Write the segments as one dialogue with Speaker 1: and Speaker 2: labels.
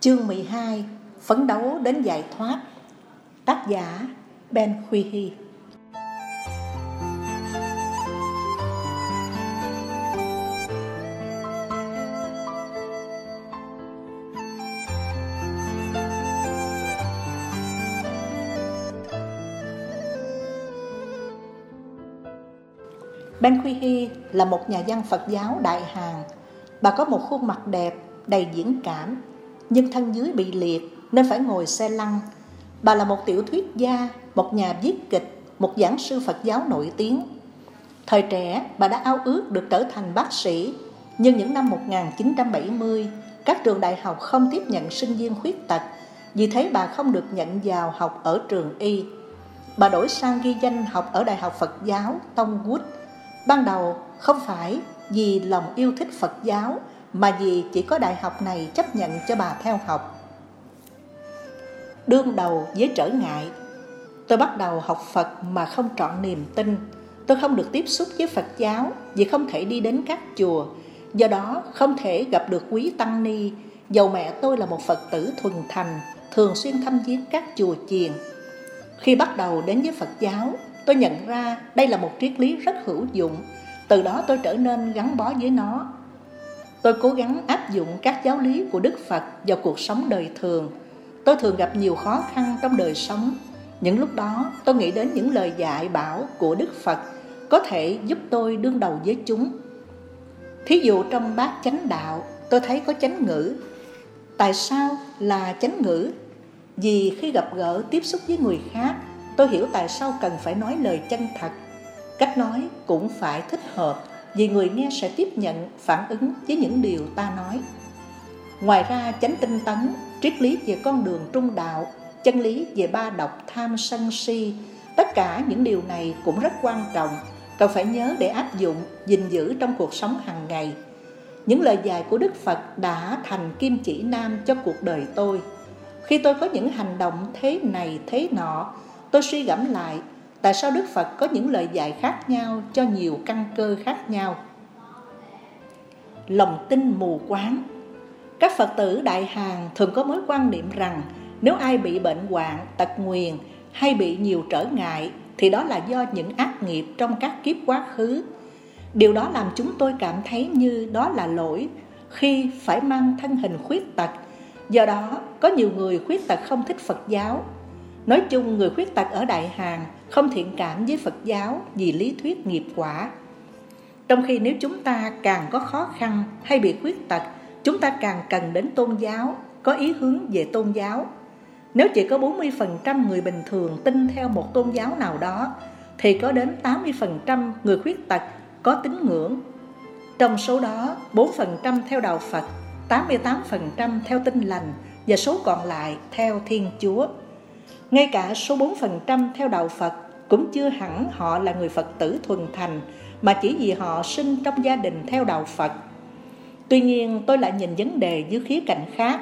Speaker 1: Chương 12 Phấn đấu đến giải thoát Tác giả Ben Huy Hy Ben Huy Hy là một nhà văn Phật giáo Đại Hàn. Bà có một khuôn mặt đẹp, đầy diễn cảm, nhưng thân dưới bị liệt nên phải ngồi xe lăn. Bà là một tiểu thuyết gia, một nhà viết kịch, một giảng sư Phật giáo nổi tiếng. Thời trẻ, bà đã ao ước được trở thành bác sĩ, nhưng những năm 1970, các trường đại học không tiếp nhận sinh viên khuyết tật, vì thế bà không được nhận vào học ở trường y. Bà đổi sang ghi danh học ở Đại học Phật giáo Tông Wood. Ban đầu không phải vì lòng yêu thích Phật giáo mà vì chỉ có đại học này chấp nhận cho bà theo học. Đương đầu với trở ngại, tôi bắt đầu học Phật mà không trọn niềm tin. Tôi không được tiếp xúc với Phật giáo vì không thể đi đến các chùa, do đó không thể gặp được quý tăng ni. Dầu mẹ tôi là một Phật tử thuần thành, thường xuyên thăm viếng các chùa chiền. Khi bắt đầu đến với Phật giáo, tôi nhận ra đây là một triết lý rất hữu dụng. Từ đó tôi trở nên gắn bó với nó Tôi cố gắng áp dụng các giáo lý của Đức Phật vào cuộc sống đời thường. Tôi thường gặp nhiều khó khăn trong đời sống. Những lúc đó, tôi nghĩ đến những lời dạy bảo của Đức Phật có thể giúp tôi đương đầu với chúng. Thí dụ trong bát chánh đạo, tôi thấy có chánh ngữ. Tại sao là chánh ngữ? Vì khi gặp gỡ, tiếp xúc với người khác, tôi hiểu tại sao cần phải nói lời chân thật. Cách nói cũng phải thích hợp vì người nghe sẽ tiếp nhận, phản ứng với những điều ta nói. Ngoài ra, chánh tinh tấn, triết lý về con đường trung đạo, chân lý về ba độc tham sân si, tất cả những điều này cũng rất quan trọng, cần phải nhớ để áp dụng, gìn giữ trong cuộc sống hàng ngày. Những lời dạy của đức phật đã thành kim chỉ nam cho cuộc đời tôi. Khi tôi có những hành động thế này, thế nọ, tôi suy gẫm lại tại sao Đức Phật có những lời dạy khác nhau cho nhiều căn cơ khác nhau. Lòng tin mù quáng Các Phật tử Đại Hàn thường có mối quan niệm rằng nếu ai bị bệnh hoạn, tật nguyền hay bị nhiều trở ngại thì đó là do những ác nghiệp trong các kiếp quá khứ. Điều đó làm chúng tôi cảm thấy như đó là lỗi khi phải mang thân hình khuyết tật. Do đó, có nhiều người khuyết tật không thích Phật giáo. Nói chung, người khuyết tật ở Đại Hàn không thiện cảm với Phật giáo vì lý thuyết nghiệp quả. Trong khi nếu chúng ta càng có khó khăn hay bị khuyết tật, chúng ta càng cần đến tôn giáo, có ý hướng về tôn giáo. Nếu chỉ có 40% người bình thường tin theo một tôn giáo nào đó, thì có đến 80% người khuyết tật có tín ngưỡng. Trong số đó, 4% theo đạo Phật, 88% theo tinh lành và số còn lại theo Thiên Chúa. Ngay cả số 4% theo đạo Phật cũng chưa hẳn họ là người Phật tử thuần thành mà chỉ vì họ sinh trong gia đình theo đạo Phật. Tuy nhiên tôi lại nhìn vấn đề dưới khía cạnh khác.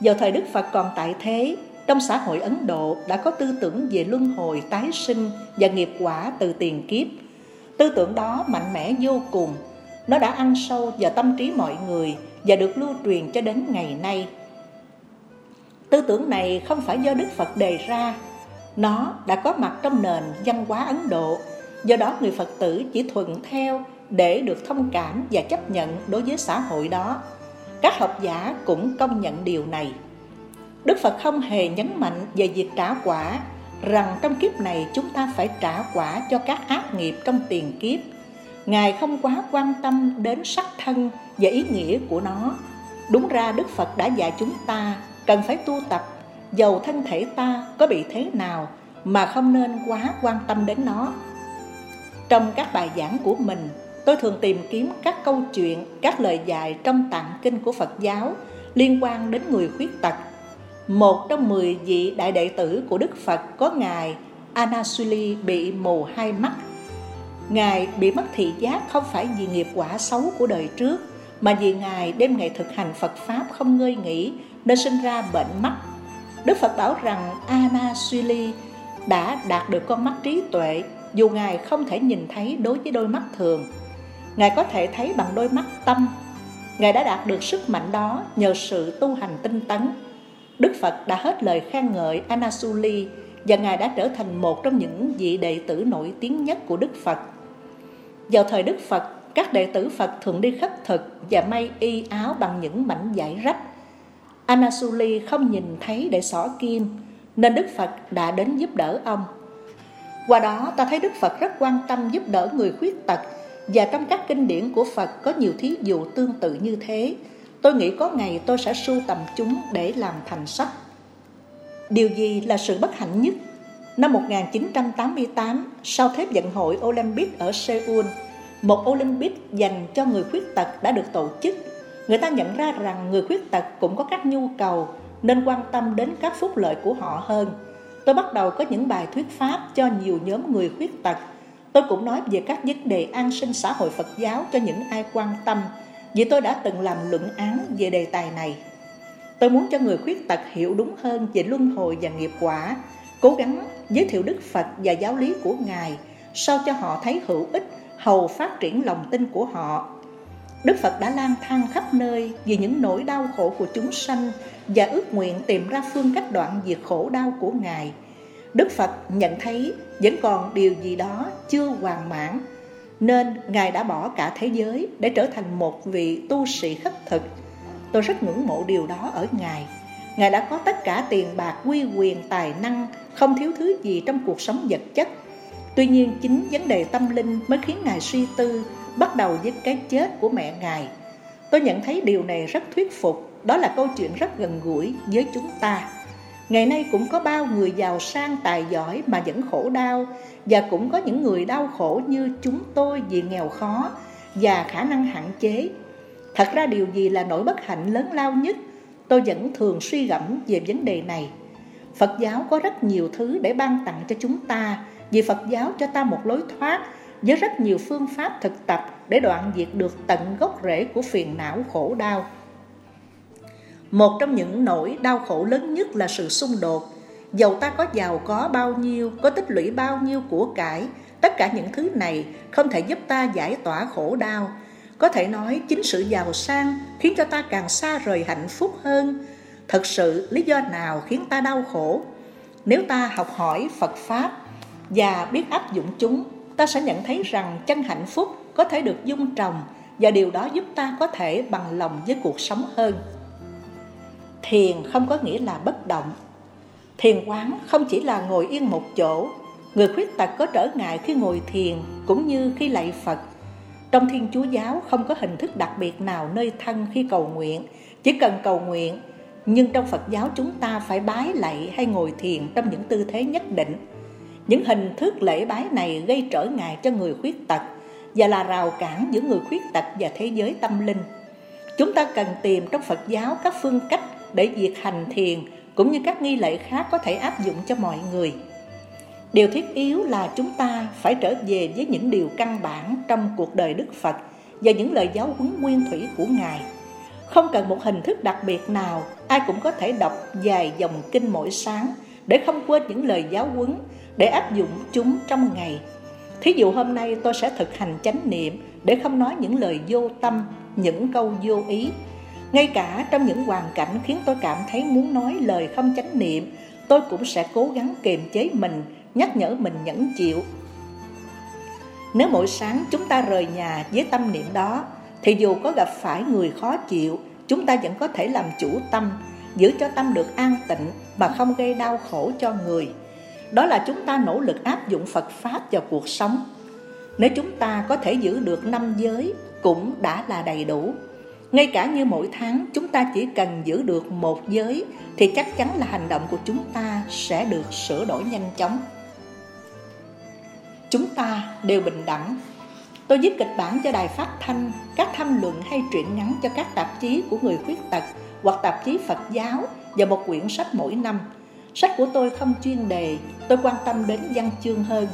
Speaker 1: Vào thời Đức Phật còn tại thế, trong xã hội Ấn Độ đã có tư tưởng về luân hồi tái sinh và nghiệp quả từ tiền kiếp. Tư tưởng đó mạnh mẽ vô cùng. Nó đã ăn sâu vào tâm trí mọi người và được lưu truyền cho đến ngày nay. Tư tưởng này không phải do Đức Phật đề ra, nó đã có mặt trong nền văn hóa Ấn Độ, do đó người Phật tử chỉ thuận theo để được thông cảm và chấp nhận đối với xã hội đó. Các học giả cũng công nhận điều này. Đức Phật không hề nhấn mạnh về việc trả quả, rằng trong kiếp này chúng ta phải trả quả cho các ác nghiệp trong tiền kiếp. Ngài không quá quan tâm đến sắc thân và ý nghĩa của nó. Đúng ra Đức Phật đã dạy chúng ta cần phải tu tập. Dầu thân thể ta có bị thế nào mà không nên quá quan tâm đến nó. Trong các bài giảng của mình, tôi thường tìm kiếm các câu chuyện, các lời dạy trong tạng kinh của phật giáo liên quan đến người khuyết tật. Một trong mười vị đại đệ tử của đức phật có ngài anasuli bị mù hai mắt. Ngài bị mất thị giác không phải vì nghiệp quả xấu của đời trước, mà vì ngài đêm ngày thực hành phật pháp không ngơi nghỉ nên sinh ra bệnh mắt Đức Phật bảo rằng Anasuli đã đạt được con mắt trí tuệ dù Ngài không thể nhìn thấy đối với đôi mắt thường. Ngài có thể thấy bằng đôi mắt tâm. Ngài đã đạt được sức mạnh đó nhờ sự tu hành tinh tấn. Đức Phật đã hết lời khen ngợi Anasuli và Ngài đã trở thành một trong những vị đệ tử nổi tiếng nhất của Đức Phật. Vào thời Đức Phật, các đệ tử Phật thường đi khất thực và may y áo bằng những mảnh vải rách. Anasuli không nhìn thấy để xỏ kim, nên Đức Phật đã đến giúp đỡ ông. Qua đó ta thấy Đức Phật rất quan tâm giúp đỡ người khuyết tật và trong các kinh điển của Phật có nhiều thí dụ tương tự như thế. Tôi nghĩ có ngày tôi sẽ sưu tầm chúng để làm thành sách. Điều gì là sự bất hạnh nhất? Năm 1988, sau Thế vận hội Olympic ở Seoul, một Olympic dành cho người khuyết tật đã được tổ chức. Người ta nhận ra rằng người khuyết tật cũng có các nhu cầu nên quan tâm đến các phúc lợi của họ hơn. Tôi bắt đầu có những bài thuyết pháp cho nhiều nhóm người khuyết tật. Tôi cũng nói về các vấn đề an sinh xã hội Phật giáo cho những ai quan tâm, vì tôi đã từng làm luận án về đề tài này. Tôi muốn cho người khuyết tật hiểu đúng hơn về luân hồi và nghiệp quả, cố gắng giới thiệu Đức Phật và giáo lý của Ngài, sao cho họ thấy hữu ích, hầu phát triển lòng tin của họ. Đức Phật đã lang thang khắp nơi vì những nỗi đau khổ của chúng sanh và ước nguyện tìm ra phương cách đoạn diệt khổ đau của Ngài. Đức Phật nhận thấy vẫn còn điều gì đó chưa hoàn mãn, nên Ngài đã bỏ cả thế giới để trở thành một vị tu sĩ khất thực. Tôi rất ngưỡng mộ điều đó ở Ngài. Ngài đã có tất cả tiền bạc, quy quyền, tài năng, không thiếu thứ gì trong cuộc sống vật chất. Tuy nhiên chính vấn đề tâm linh mới khiến Ngài suy tư, bắt đầu với cái chết của mẹ Ngài. Tôi nhận thấy điều này rất thuyết phục, đó là câu chuyện rất gần gũi với chúng ta. Ngày nay cũng có bao người giàu sang tài giỏi mà vẫn khổ đau, và cũng có những người đau khổ như chúng tôi vì nghèo khó và khả năng hạn chế. Thật ra điều gì là nỗi bất hạnh lớn lao nhất? Tôi vẫn thường suy gẫm về vấn đề này. Phật giáo có rất nhiều thứ để ban tặng cho chúng ta, vì Phật giáo cho ta một lối thoát với rất nhiều phương pháp thực tập để đoạn diệt được tận gốc rễ của phiền não khổ đau. Một trong những nỗi đau khổ lớn nhất là sự xung đột. Dầu ta có giàu có bao nhiêu, có tích lũy bao nhiêu của cải, tất cả những thứ này không thể giúp ta giải tỏa khổ đau. Có thể nói chính sự giàu sang khiến cho ta càng xa rời hạnh phúc hơn. Thật sự lý do nào khiến ta đau khổ? Nếu ta học hỏi Phật Pháp và biết áp dụng chúng, ta sẽ nhận thấy rằng chân hạnh phúc có thể được dung trồng và điều đó giúp ta có thể bằng lòng với cuộc sống hơn. Thiền không có nghĩa là bất động. Thiền quán không chỉ là ngồi yên một chỗ, người khuyết tật có trở ngại khi ngồi thiền cũng như khi lạy phật. Trong thiên chúa giáo không có hình thức đặc biệt nào nơi thân khi cầu nguyện, chỉ cần cầu nguyện. Nhưng trong phật giáo chúng ta phải bái lạy hay ngồi thiền trong những tư thế nhất định những hình thức lễ bái này gây trở ngại cho người khuyết tật và là rào cản giữa người khuyết tật và thế giới tâm linh chúng ta cần tìm trong phật giáo các phương cách để việc hành thiền cũng như các nghi lễ khác có thể áp dụng cho mọi người. Điều thiết yếu là chúng ta phải trở về với những điều căn bản trong cuộc đời Đức Phật và những lời giáo huấn nguyên thủy của Ngài. Không cần một hình thức đặc biệt nào, ai cũng có thể đọc vài dòng kinh mỗi sáng để không quên những lời giáo huấn, để áp dụng chúng trong ngày. Thí dụ hôm nay tôi sẽ thực hành chánh niệm để không nói những lời vô tâm, những câu vô ý, ngay cả trong những hoàn cảnh khiến tôi cảm thấy muốn nói lời không chánh niệm, tôi cũng sẽ cố gắng kiềm chế mình, nhắc nhở mình nhẫn chịu. Nếu mỗi sáng chúng ta rời nhà với tâm niệm đó, thì dù có gặp phải người khó chịu, chúng ta vẫn có thể làm chủ tâm, giữ cho tâm được an tịnh mà không gây đau khổ cho người. Đó là chúng ta nỗ lực áp dụng Phật Pháp vào cuộc sống. Nếu chúng ta có thể giữ được năm giới cũng đã là đầy đủ. Ngay cả như mỗi tháng chúng ta chỉ cần giữ được một giới thì chắc chắn là hành động của chúng ta sẽ được sửa đổi nhanh chóng. Chúng ta đều bình đẳng. Tôi viết kịch bản cho đài phát thanh, các tham luận hay truyện ngắn cho các tạp chí của người khuyết tật hoặc tạp chí Phật giáo và một quyển sách mỗi năm. Sách của tôi không chuyên đề, tôi quan tâm đến văn chương hơn.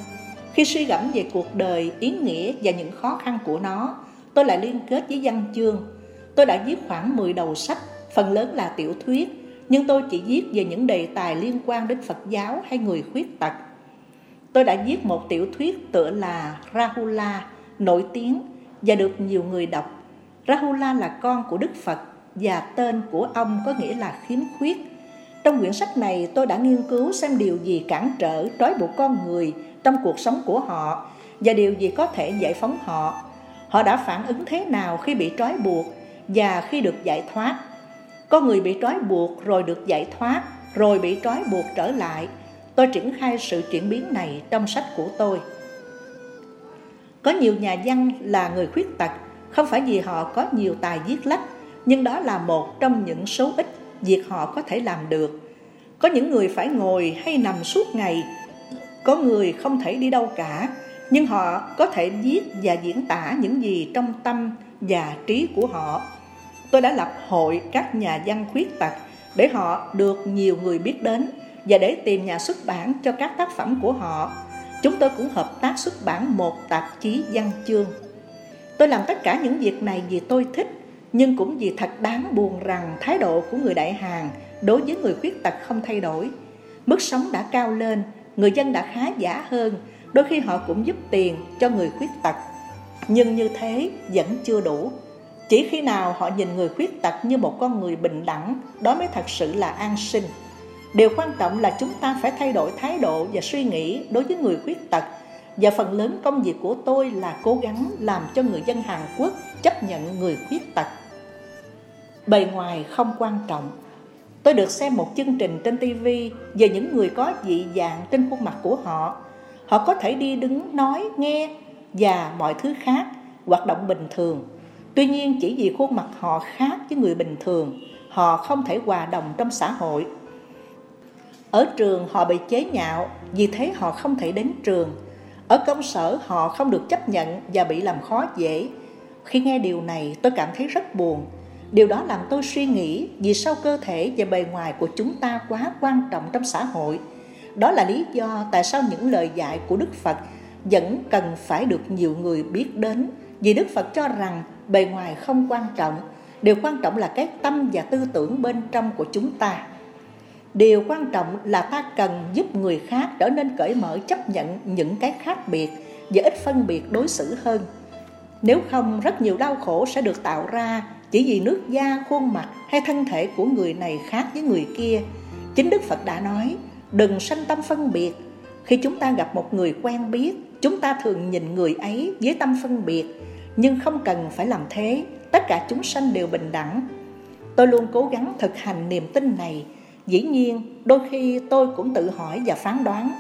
Speaker 1: Khi suy gẫm về cuộc đời, ý nghĩa và những khó khăn của nó, tôi lại liên kết với văn chương Tôi đã viết khoảng 10 đầu sách, phần lớn là tiểu thuyết, nhưng tôi chỉ viết về những đề tài liên quan đến Phật giáo hay người khuyết tật. Tôi đã viết một tiểu thuyết tựa là Rahula, nổi tiếng và được nhiều người đọc. Rahula là con của Đức Phật và tên của ông có nghĩa là khiếm khuyết. Trong quyển sách này tôi đã nghiên cứu xem điều gì cản trở trói buộc con người trong cuộc sống của họ và điều gì có thể giải phóng họ. Họ đã phản ứng thế nào khi bị trói buộc và khi được giải thoát. Có người bị trói buộc rồi được giải thoát, rồi bị trói buộc trở lại. Tôi triển khai sự chuyển biến này trong sách của tôi. Có nhiều nhà văn là người khuyết tật, không phải vì họ có nhiều tài viết lách, nhưng đó là một trong những số ít việc họ có thể làm được. Có những người phải ngồi hay nằm suốt ngày, có người không thể đi đâu cả, nhưng họ có thể viết và diễn tả những gì trong tâm và trí của họ. Tôi đã lập hội các nhà văn khuyết tật để họ được nhiều người biết đến và để tìm nhà xuất bản cho các tác phẩm của họ. Chúng tôi cũng hợp tác xuất bản một tạp chí văn chương. Tôi làm tất cả những việc này vì tôi thích, nhưng cũng vì thật đáng buồn rằng thái độ của người đại hàng đối với người khuyết tật không thay đổi. Mức sống đã cao lên, người dân đã khá giả hơn, đôi khi họ cũng giúp tiền cho người khuyết tật. Nhưng như thế vẫn chưa đủ. Chỉ khi nào họ nhìn người khuyết tật như một con người bình đẳng, đó mới thật sự là an sinh. Điều quan trọng là chúng ta phải thay đổi thái độ và suy nghĩ đối với người khuyết tật và phần lớn công việc của tôi là cố gắng làm cho người dân Hàn Quốc chấp nhận người khuyết tật. Bề ngoài không quan trọng. Tôi được xem một chương trình trên TV về những người có dị dạng trên khuôn mặt của họ. Họ có thể đi đứng, nói, nghe và mọi thứ khác, hoạt động bình thường. Tuy nhiên chỉ vì khuôn mặt họ khác với người bình thường, họ không thể hòa đồng trong xã hội. Ở trường họ bị chế nhạo, vì thế họ không thể đến trường ở công sở họ không được chấp nhận và bị làm khó dễ. Khi nghe điều này tôi cảm thấy rất buồn. Điều đó làm tôi suy nghĩ vì sao cơ thể và bề ngoài của chúng ta quá quan trọng trong xã hội. Đó là lý do tại sao những lời dạy của Đức Phật vẫn cần phải được nhiều người biết đến. Vì Đức Phật cho rằng bề ngoài không quan trọng, điều quan trọng là cái tâm và tư tưởng bên trong của chúng ta điều quan trọng là ta cần giúp người khác trở nên cởi mở chấp nhận những cái khác biệt và ít phân biệt đối xử hơn nếu không rất nhiều đau khổ sẽ được tạo ra chỉ vì nước da khuôn mặt hay thân thể của người này khác với người kia. Chính đức phật đã nói đừng sanh tâm phân biệt. Khi chúng ta gặp một người quen biết chúng ta thường nhìn người ấy với tâm phân biệt. Nhưng không cần phải làm thế tất cả chúng sanh đều bình đẳng. Tôi luôn cố gắng thực hành niềm tin này. Dĩ nhiên, đôi khi tôi cũng tự hỏi và phán đoán,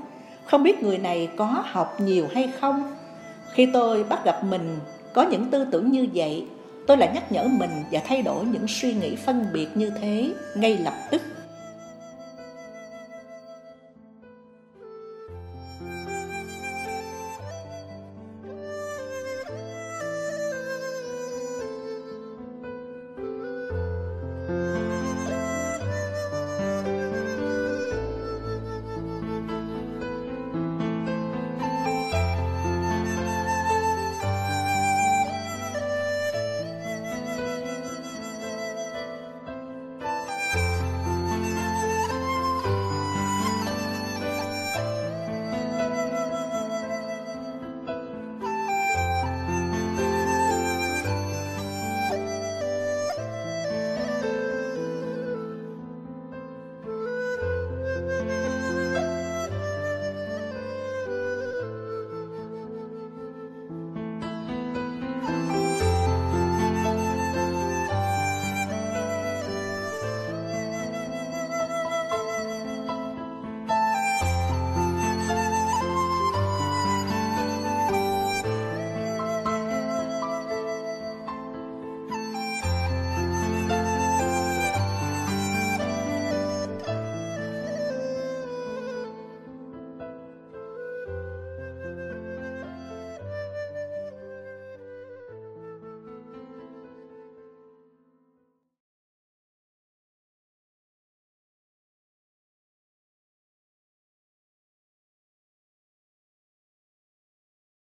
Speaker 1: không biết người này có học nhiều hay không. Khi tôi bắt gặp mình có những tư tưởng như vậy, tôi lại nhắc nhở mình và thay đổi những suy nghĩ phân biệt như thế ngay lập tức.